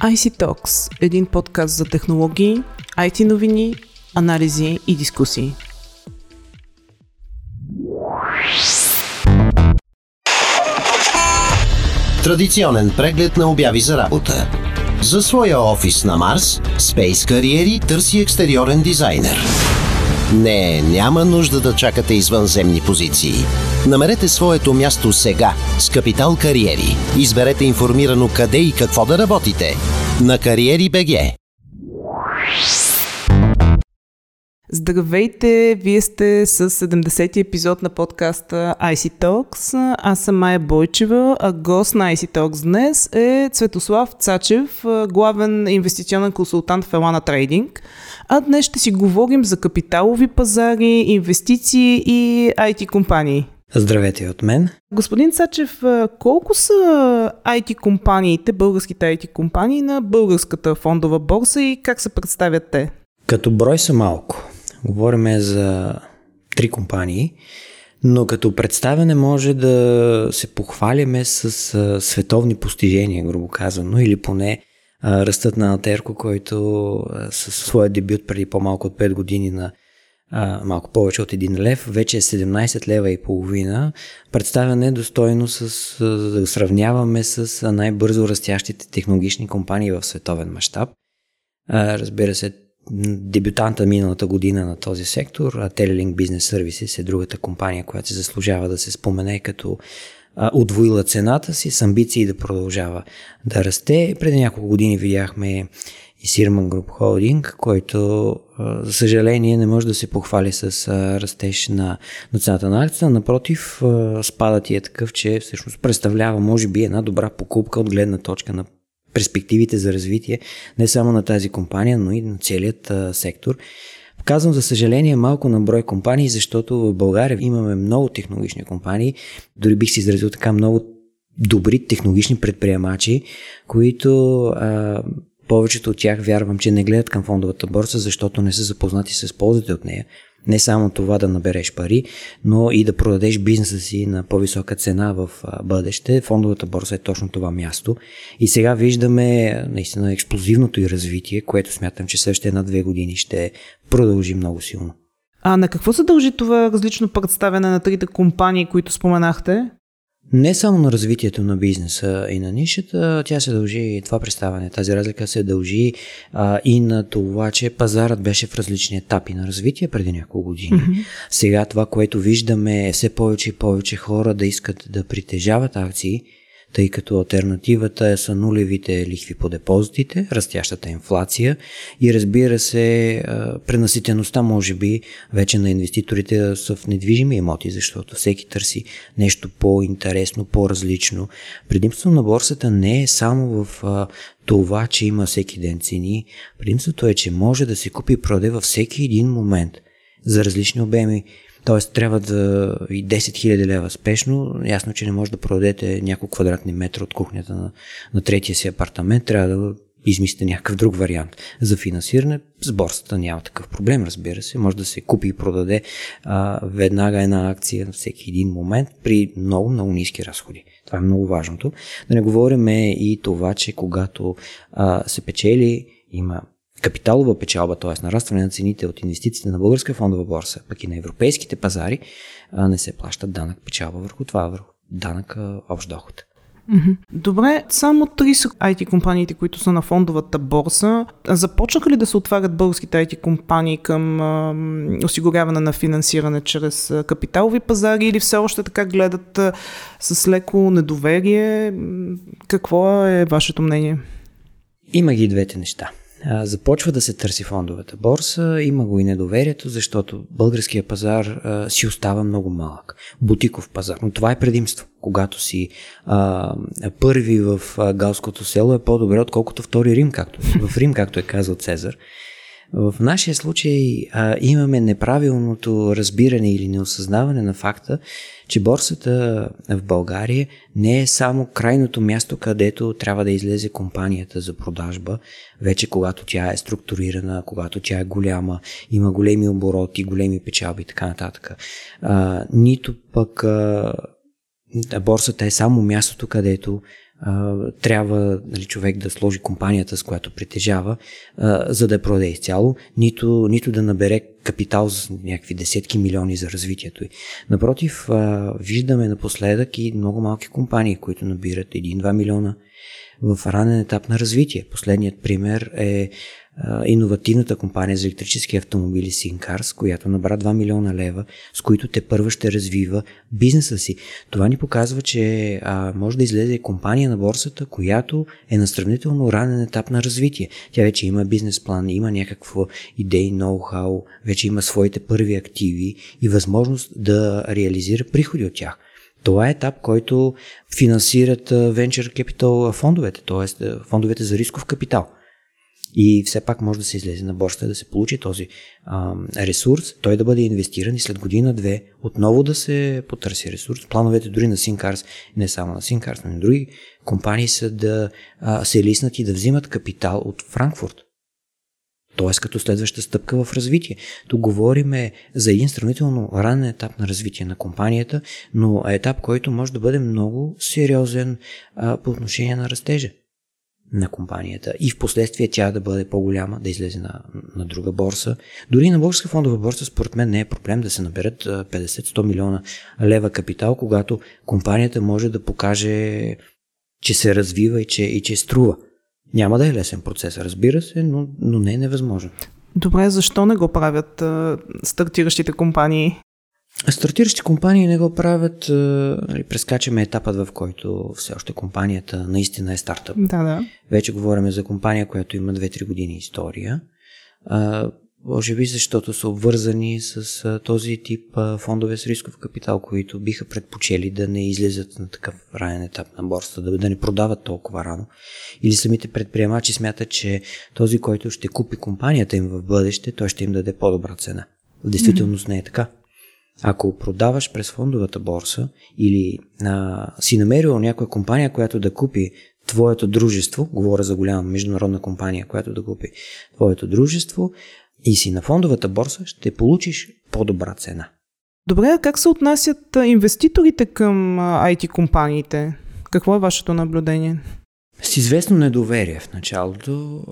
IC Talks – един подкаст за технологии, IT новини, анализи и дискусии. Традиционен преглед на обяви за работа. За своя офис на Марс, Space Career търси екстериорен дизайнер. Не, няма нужда да чакате извънземни позиции. Намерете своето място сега с Капитал Кариери. Изберете информирано къде и какво да работите. На Кариери БГ. Здравейте! Вие сте с 70-ти епизод на подкаста IC Talks. Аз съм Майя Бойчева, а гост на IC Talks днес е Цветослав Цачев, главен инвестиционен консултант в Елана Трейдинг. А днес ще си говорим за капиталови пазари, инвестиции и IT компании. Здравейте от мен. Господин Цачев, колко са IT компаниите, българските IT компании на българската фондова борса и как се представят те? Като брой са малко. Говорим за три компании, но като представяне може да се похваляме с световни постижения, грубо казано, или поне ръстът на Алтерко, който със своя дебют преди по-малко от 5 години на малко повече от 1 лев, вече е 17 лева и половина. Представяне достойно с, да сравняваме с най-бързо растящите технологични компании в световен мащаб. Разбира се, дебютанта миналата година на този сектор, Telelink Business Services е другата компания, която се заслужава да се спомене като отвоила цената си с амбиции да продължава да расте. Преди няколко години видяхме и Sirman Group Holding, който за съжаление не може да се похвали с растеж на, на цената на акцията. Напротив, спадът е такъв, че всъщност представлява може би една добра покупка от гледна точка на перспективите за развитие не само на тази компания, но и на целият а, сектор. Казвам за съжаление малко на брой компании, защото в България имаме много технологични компании, дори бих си изразил така много добри технологични предприемачи, които а, повечето от тях вярвам, че не гледат към фондовата борса, защото не са запознати с ползите от нея. Не само това да набереш пари, но и да продадеш бизнеса си на по-висока цена в бъдеще. Фондовата борса е точно това място. И сега виждаме наистина експлозивното и развитие, което смятам, че следващите една-две години ще продължи много силно. А на какво се дължи това различно представяне на трите компании, които споменахте? Не само на развитието на бизнеса и на нишата, тя се дължи, това представане, тази разлика се дължи а, и на това, че пазарът беше в различни етапи на развитие преди няколко години. Mm-hmm. Сега това, което виждаме е все повече и повече хора да искат да притежават акции, тъй като альтернативата са нулевите лихви по депозитите, растящата инфлация и разбира се пренаситеността може би вече на инвеститорите са в недвижими имоти, защото всеки търси нещо по-интересно, по-различно. Предимството на борсата не е само в това, че има всеки ден цени. Предимството е, че може да се купи и продаде във всеки един момент за различни обеми Тоест трябва да и 10 000 лева спешно. Ясно, че не може да продадете няколко квадратни метра от кухнята на, на третия си апартамент. Трябва да измислите някакъв друг вариант за финансиране. С борсата няма такъв проблем, разбира се. Може да се купи и продаде а, веднага една акция на всеки един момент при много, много ниски разходи. Това е много важното. Да не говорим и това, че когато а, се печели, има капиталова печалба, т.е. нарастване на цените от инвестициите на българска фондова борса, пък и на европейските пазари, не се плащат данък печалба върху това, върху данък общ доход. Добре, само три са IT компаниите, които са на фондовата борса. Започнаха ли да се отварят българските IT компании към а, осигуряване на финансиране чрез капиталови пазари или все още така гледат а, с леко недоверие? Какво е вашето мнение? Има ги двете неща започва да се търси фондовата борса, има го и недоверието, защото българския пазар а, си остава много малък. Бутиков пазар. Но това е предимство. Когато си а, първи в а, галското село е по-добре, отколкото втори Рим, както, в Рим, както е казал Цезар. В нашия случай а, имаме неправилното разбиране или неосъзнаване на факта, че борсата в България не е само крайното място, където трябва да излезе компанията за продажба, вече когато тя е структурирана, когато тя е голяма, има големи обороти, големи печалби и така нататък. А, нито пък а, борсата е само мястото, където трябва нали, човек да сложи компанията, с която притежава, за да я продаде изцяло, нито, нито да набере капитал за някакви десетки милиони за развитието й. Напротив, виждаме напоследък и много малки компании, които набират 1-2 милиона в ранен етап на развитие. Последният пример е иновативната компания за електрически автомобили Синкарс, която набра 2 милиона лева, с които те първа ще развива бизнеса си. Това ни показва, че а, може да излезе компания на борсата, която е на сравнително ранен етап на развитие. Тя вече има бизнес план, има някакво идеи, ноу-хау, вече има своите първи активи и възможност да реализира приходи от тях. Това е етап, който финансират Venture Capital фондовете, т.е. фондовете за рисков капитал – и все пак може да се излезе на борста, да се получи този а, ресурс, той да бъде инвестиран и след година-две отново да се потърси ресурс. Плановете дори на Синкарс, не само на Синкарс, но и на други компании са да а, се лиснат и да взимат капитал от Франкфурт. Тоест като следваща стъпка в развитие. Тук говориме за един сравнително ранен етап на развитие на компанията, но етап, който може да бъде много сериозен а, по отношение на растежа на компанията и в последствие тя да бъде по-голяма, да излезе на, на друга борса. Дори на българска фондова борса, според мен не е проблем да се наберат 50-100 милиона лева капитал, когато компанията може да покаже, че се развива и че, и че струва. Няма да е лесен процес, разбира се, но, но не е невъзможно. Добре, защо не го правят а, стартиращите компании? Стартиращи компании не го правят, нали, прескачаме етапът, в който все още компанията наистина е стартъп. Да, да. Вече говорим за компания, която има 2-3 години история. А, може би защото са обвързани с а, този тип а, фондове с рисков капитал, които биха предпочели да не излизат на такъв ранен етап на борста, да, да не продават толкова рано. Или самите предприемачи смятат, че този, който ще купи компанията им в бъдеще, той ще им даде по-добра цена. В действителност mm-hmm. не е така. Ако продаваш през фондовата борса или а, си намерил някоя компания, която да купи твоето дружество, говоря за голяма международна компания, която да купи твоето дружество и си на фондовата борса, ще получиш по-добра цена. Добре, как се отнасят инвеститорите към IT компаниите? Какво е вашето наблюдение? С известно недоверие в началото,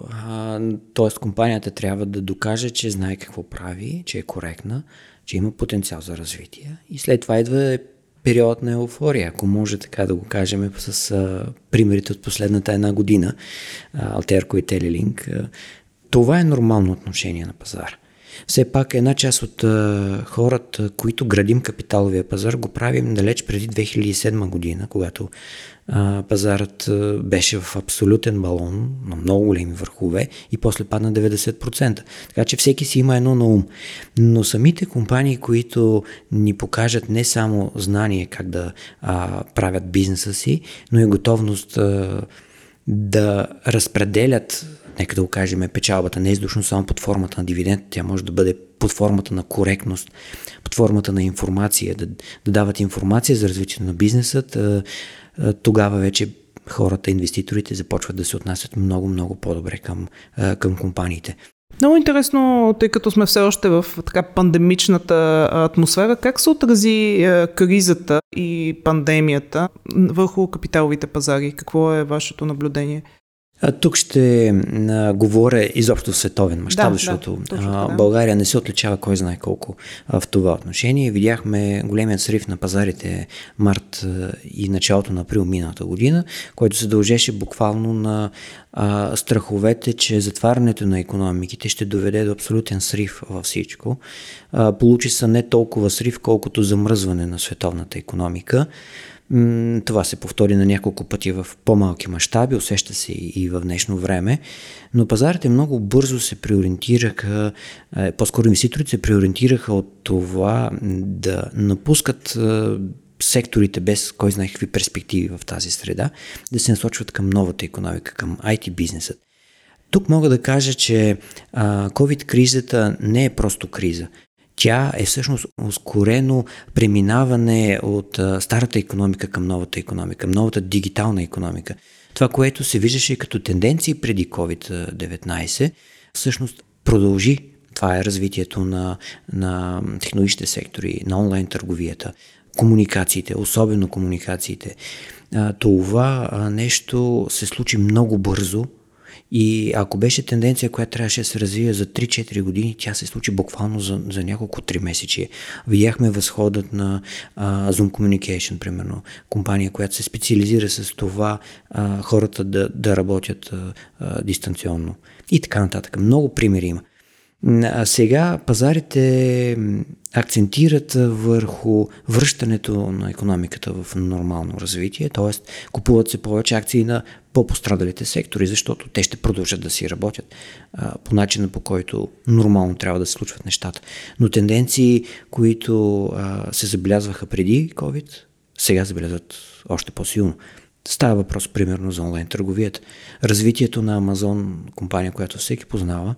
т.е. компанията трябва да докаже, че знае какво прави, че е коректна, че има потенциал за развитие. И след това идва период на еуфория, ако може така да го кажем с а, примерите от последната една година, Алтерко и Телелинк. Това е нормално отношение на пазара. Все пак една част от а, хората, които градим капиталовия пазар, го правим далеч преди 2007 година, когато а, пазарът а, беше в абсолютен балон на много големи върхове и после падна 90%. Така че всеки си има едно на ум. Но самите компании, които ни покажат не само знание как да а, правят бизнеса си, но и готовност а, да разпределят нека да го кажем, печалбата не е издушно само под формата на дивиденд, тя може да бъде под формата на коректност, под формата на информация, да, да дават информация за развитието на бизнесът, тогава вече хората, инвеститорите започват да се отнасят много, много по-добре към, към компаниите. Много интересно, тъй като сме все още в така пандемичната атмосфера, как се отрази кризата и пандемията върху капиталовите пазари? Какво е вашето наблюдение? Тук ще а, говоря изобщо в световен мащаб, да, защото да, точно, България не се отличава кой знае колко а, в това отношение. Видяхме големият срив на пазарите март а, и началото на април миналата година, който се дължеше буквално на а, страховете, че затварянето на економиките ще доведе до абсолютен срив във всичко. А, получи се не толкова срив, колкото замръзване на световната економика. Това се повтори на няколко пъти в по-малки мащаби, усеща се и в днешно време, но пазарите много бързо се преориентираха, е, по-скоро инвеститорите се преориентираха от това да напускат е, секторите без кой знае какви перспективи в тази среда, да се насочват към новата економика, към IT бизнесът. Тук мога да кажа, че COVID-кризата не е просто криза. Тя е всъщност ускорено преминаване от старата економика към новата економика, новата дигитална економика. Това, което се виждаше като тенденции преди COVID-19, всъщност продължи. Това е развитието на, на технологичните сектори, на онлайн търговията. комуникациите, особено комуникациите. Това нещо се случи много бързо и ако беше тенденция, която трябваше да се развие за 3-4 години, тя се случи буквално за, за няколко 3 месечи. Видяхме възходът на а, Zoom Communication, примерно, компания, която се специализира с това а, хората да, да работят а, а, дистанционно. И така нататък. Много примери има. А сега пазарите акцентират върху връщането на економиката в нормално развитие, т.е. купуват се повече акции на по-пострадалите сектори, защото те ще продължат да си работят а, по начина по който нормално трябва да се случват нещата. Но тенденции, които а, се забелязваха преди COVID, сега забелязват още по-силно. Става въпрос примерно за онлайн търговията. Развитието на Амазон, компания, която всеки познава,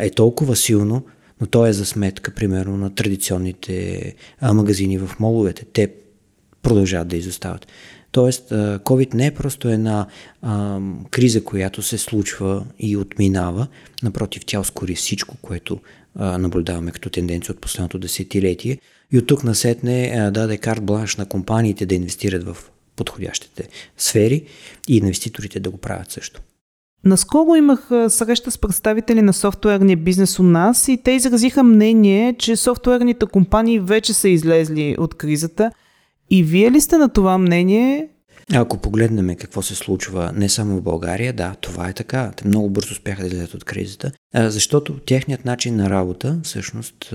е толкова силно, но то е за сметка, примерно, на традиционните магазини в моловете. Те продължават да изостават. Тоест, COVID не е просто една а, криза, която се случва и отминава. Напротив, тя ускори всичко, което а, наблюдаваме като тенденция от последното десетилетие. И от тук насетне а, даде карт бланш на компаниите да инвестират в подходящите сфери и инвеститорите да го правят също. Наскоро имах среща с представители на софтуерния бизнес у нас и те изразиха мнение, че софтуерните компании вече са излезли от кризата. И вие ли сте на това мнение? Ако погледнем какво се случва не само в България, да, това е така. Те много бързо успяха да излезат от кризата, защото техният начин на работа всъщност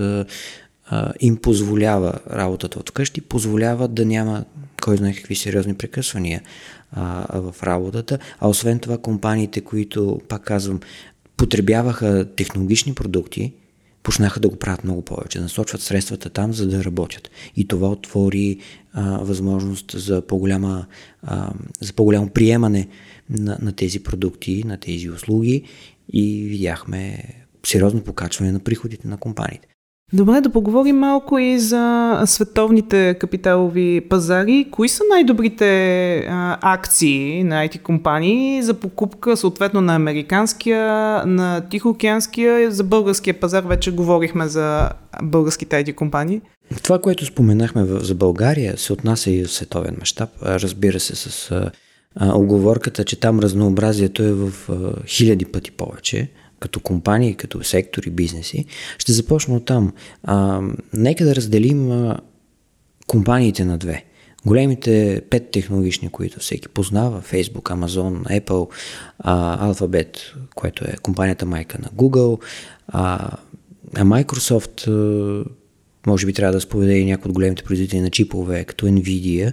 им позволява работата от вкъщи, позволява да няма кой знае какви сериозни прекъсвания а, в работата, а освен това компаниите, които, пак казвам, потребяваха технологични продукти, почнаха да го правят много повече, да насочват средствата там, за да работят. И това отвори а, възможност за, по-голяма, а, за по-голямо приемане на, на тези продукти, на тези услуги и видяхме сериозно покачване на приходите на компаниите. Добре, да поговорим малко и за световните капиталови пазари. Кои са най-добрите а, акции на IT компании за покупка, съответно на американския, на тихоокеанския, за българския пазар? Вече говорихме за българските IT компании. Това, което споменахме за България, се отнася и в световен мащаб. Разбира се, с а, оговорката, че там разнообразието е в а, хиляди пъти повече като компании, като сектори, бизнеси. Ще започна от там. А, нека да разделим а, компаниите на две. Големите пет технологични, които всеки познава, Facebook, Amazon, Apple, а, Alphabet, което е компанията майка на Google, а, а Microsoft, а, може би трябва да споведе и някои от големите производители на чипове, като Nvidia,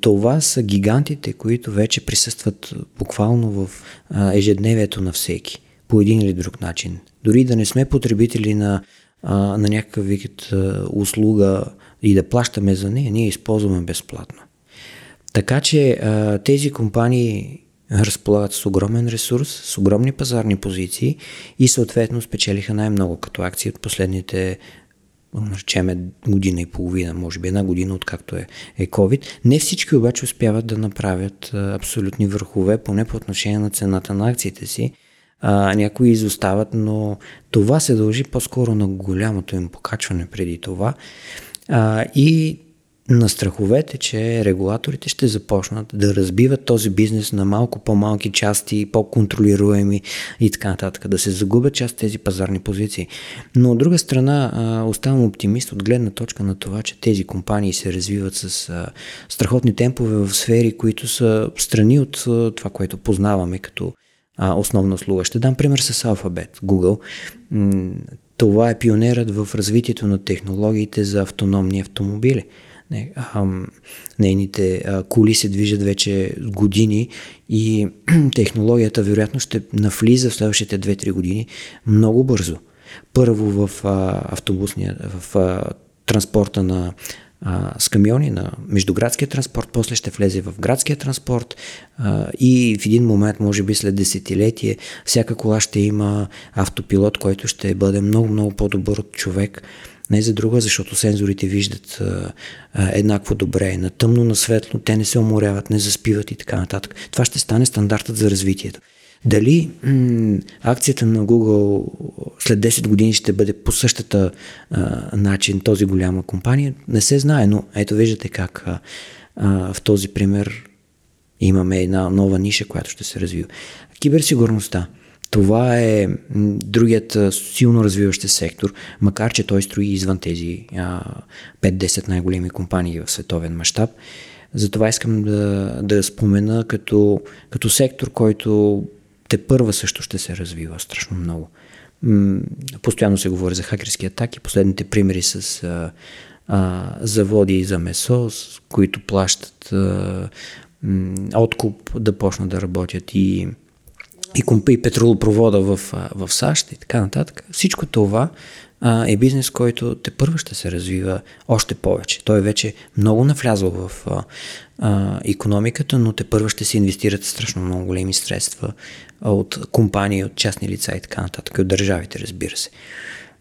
това са гигантите, които вече присъстват буквално в ежедневието на всеки по един или друг начин. Дори да не сме потребители на, на някакъв вид услуга и да плащаме за нея, ние използваме безплатно. Така че тези компании разполагат с огромен ресурс, с огромни пазарни позиции и съответно спечелиха най-много като акции от последните речеме година и половина, може би една година откакто е, е COVID. Не всички обаче успяват да направят абсолютни върхове, поне по отношение на цената на акциите си а, някои изостават, но това се дължи по-скоро на голямото им покачване преди това а, и на страховете, че регулаторите ще започнат да разбиват този бизнес на малко по-малки части, по-контролируеми и така нататък, да се загубят част тези пазарни позиции. Но от друга страна оставам оптимист от гледна точка на това, че тези компании се развиват с страхотни темпове в сфери, които са страни от това, което познаваме като а, основна услуга. Ще дам пример с Alphabet, Google. Това е пионерът в развитието на технологиите за автономни автомобили. Не, а, нейните а, коли се движат вече години и технологията вероятно ще навлиза в следващите 2-3 години много бързо. Първо в а, автобусния, в а, транспорта на а, с камиони на междуградския транспорт, после ще влезе в градския транспорт а, и в един момент, може би след десетилетие, всяка кола ще има автопилот, който ще бъде много-много по-добър от човек. Не за друга, защото сензорите виждат а, а, еднакво добре. На тъмно, на светло, те не се уморяват, не заспиват и така нататък. Това ще стане стандартът за развитието. Дали м- акцията на Google след 10 години ще бъде по същата а, начин този голяма компания, не се знае, но ето виждате как а, а, в този пример имаме една нова ниша, която ще се развива. Киберсигурността. Това е другият силно развиващ сектор, макар че той строи извън тези 5-10 най-големи компании в световен мащаб. Затова искам да, да спомена като, като сектор, който те първа също ще се развива страшно много. Постоянно се говори за хакерски атаки. Последните примери с а, а, заводи за месо, с които плащат а, откуп да почнат да работят и, и, и петролопровода в, в САЩ и така нататък. Всичко това а, е бизнес, който те първо ще се развива още повече. Той е вече много навлязъл в а, а, економиката, но те първо ще се инвестират страшно много големи средства от компании, от частни лица и така нататък, от държавите, разбира се.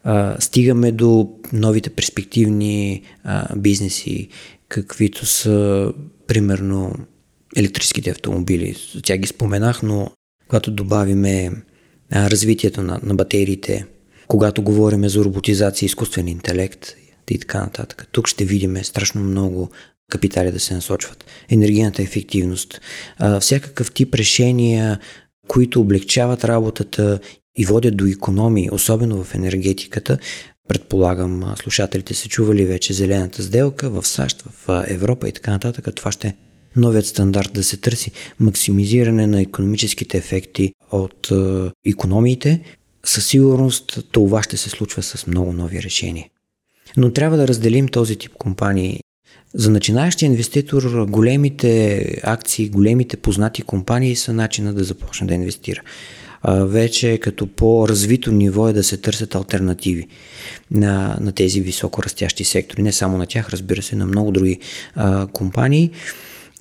А, стигаме до новите перспективни а, бизнеси, каквито са, примерно, електрическите автомобили. Тя ги споменах, но когато добавиме развитието на, на батериите, когато говорим за роботизация, изкуствен интелект и така нататък. Тук ще видим страшно много капитали да се насочват. Енергийната ефективност, всякакъв тип решения, които облегчават работата и водят до економии, особено в енергетиката. Предполагам, слушателите са чували вече зелената сделка в САЩ, в Европа и така нататък. Това ще е новият стандарт да се търси максимизиране на економическите ефекти от економиите. Със сигурност това ще се случва с много нови решения. Но трябва да разделим този тип компании за начинаещия инвеститор големите акции, големите познати компании са начина да започне да инвестира. Вече като по-развито ниво е да се търсят альтернативи на, на тези високо растящи сектори. Не само на тях, разбира се, на много други а, компании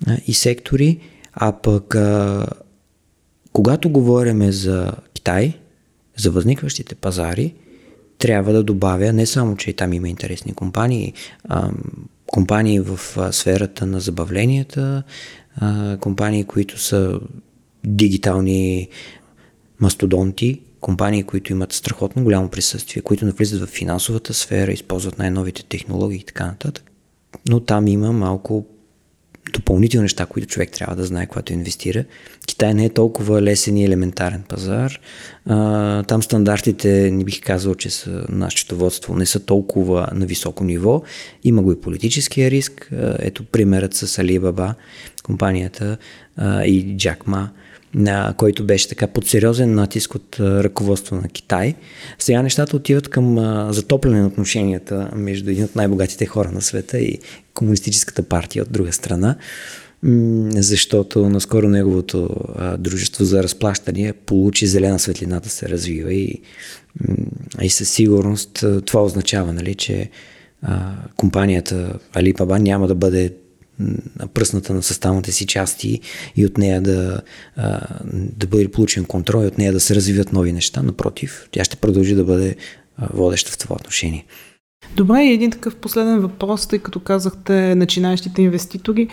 а, и сектори. А пък а, когато говорим за Китай, за възникващите пазари, трябва да добавя не само, че и там има интересни компании, а, компании в сферата на забавленията, компании, които са дигитални мастодонти, компании, които имат страхотно голямо присъствие, които навлизат в финансовата сфера, използват най-новите технологии и така нататък. Но там има малко допълнителни неща, които човек трябва да знае, когато инвестира. Китай не е толкова лесен и елементарен пазар. А, там стандартите, не бих казал, че са на счетоводство, не са толкова на високо ниво. Има го и политическия риск. Ето примерът с Alibaba, компанията а, и Джакма на който беше така под сериозен натиск от ръководство на Китай. Сега нещата отиват към затопляне на отношенията между един от най-богатите хора на света и Комунистическата партия от друга страна, защото наскоро неговото дружество за разплащане получи зелена светлина да се развива и, и със сигурност това означава, нали, че компанията Alibaba няма да бъде пръсната на съставните си части и от нея да, да бъде получен контрол и от нея да се развиват нови неща. Напротив, тя ще продължи да бъде водеща в това отношение. Добре, и един такъв последен въпрос, тъй като казахте начинаещите инвеститори.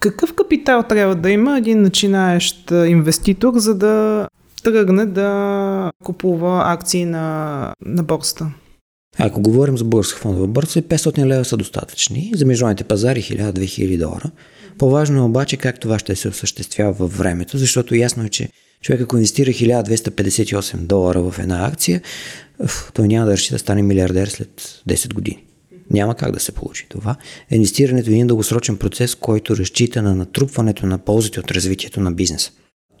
Какъв капитал трябва да има един начинаещ инвеститор, за да тръгне да купува акции на, на борста? Ако говорим за българска фондова борса, 500 лева са достатъчни. За международните пазари 1000-2000 долара. По-важно е обаче как това ще се осъществява във времето, защото ясно е, че човек ако инвестира 1258 долара в една акция, той няма да реши да стане милиардер след 10 години. Няма как да се получи това. Инвестирането е един дългосрочен процес, който разчита на натрупването на ползите от развитието на бизнеса.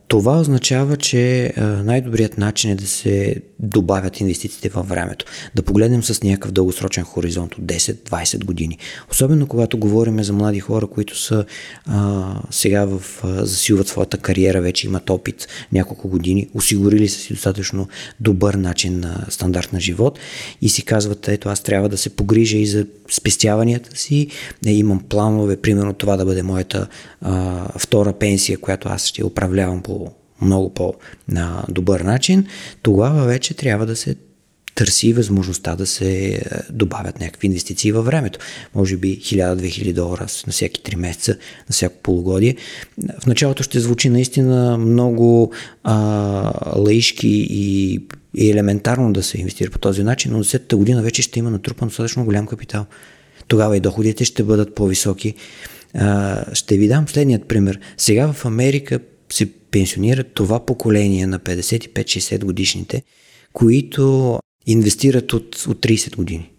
Това означава, че най-добрият начин е да се добавят инвестициите във времето. Да погледнем с някакъв дългосрочен хоризонт от 10-20 години. Особено когато говорим за млади хора, които са а, сега в, а, засилват своята кариера, вече имат опит няколко години, осигурили са си достатъчно добър начин на стандарт на живот и си казват, ето аз трябва да се погрижа и за спестяванията си, не, имам планове, примерно това да бъде моята а, втора пенсия, която аз ще управлявам по много по-добър начин, тогава вече трябва да се търси възможността да се добавят някакви инвестиции във времето. Може би 1000-2000 долара на всеки 3 месеца, на всяко полугодие. В началото ще звучи наистина много а, лаишки и, и елементарно да се инвестира по този начин, но 10-та година вече ще има натрупан достатъчно голям капитал. Тогава и доходите ще бъдат по-високи. А, ще ви дам следният пример. Сега в Америка се пенсионират това поколение на 55-60 годишните, които инвестират от, от 30 години.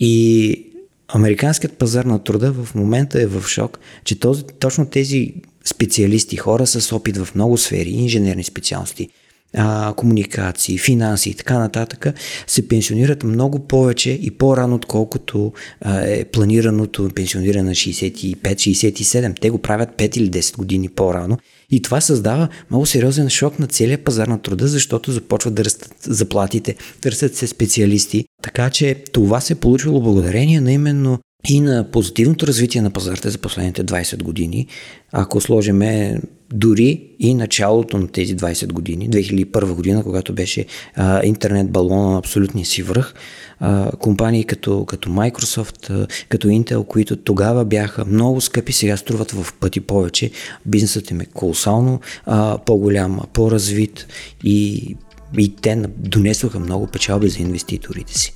И американският пазар на труда в момента е в шок, че този, точно тези специалисти, хора с опит в много сфери, инженерни специалности, а, комуникации, финанси и така нататък, се пенсионират много повече и по-рано, отколкото а, е планираното пенсиониране на 65-67. Те го правят 5 или 10 години по-рано. И това създава много сериозен шок на целия пазар на труда, защото започват да растат заплатите, търсят се специалисти. Така че това се е получило благодарение на именно и на позитивното развитие на пазарите за последните 20 години, ако сложиме дори и началото на тези 20 години, 2001 година, когато беше а, интернет балона на абсолютния си връх, а, компании като, като Microsoft, а, като Intel, които тогава бяха много скъпи, сега струват в пъти повече. Бизнесът им е колосално а, по-голям, по-развит и, и те донесоха много печалби за инвеститорите си.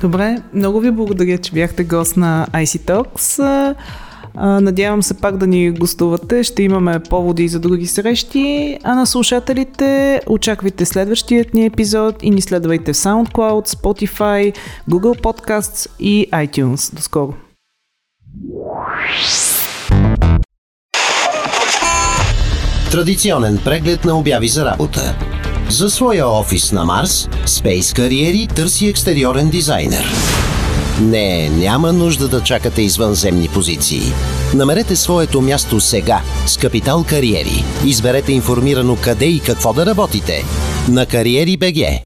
Добре, много ви благодаря, че бяхте гост на IC Talks. Надявам се пак да ни гостувате. Ще имаме поводи за други срещи. А на слушателите очаквайте следващият ни епизод и ни следвайте в SoundCloud, Spotify, Google Podcasts и iTunes. До скоро! Традиционен преглед на обяви за работа. За своя офис на Марс, Space Кариери търси екстериорен дизайнер. Не, няма нужда да чакате извънземни позиции. Намерете своето място сега с Капитал Кариери. Изберете информирано къде и какво да работите на Кариери БГ.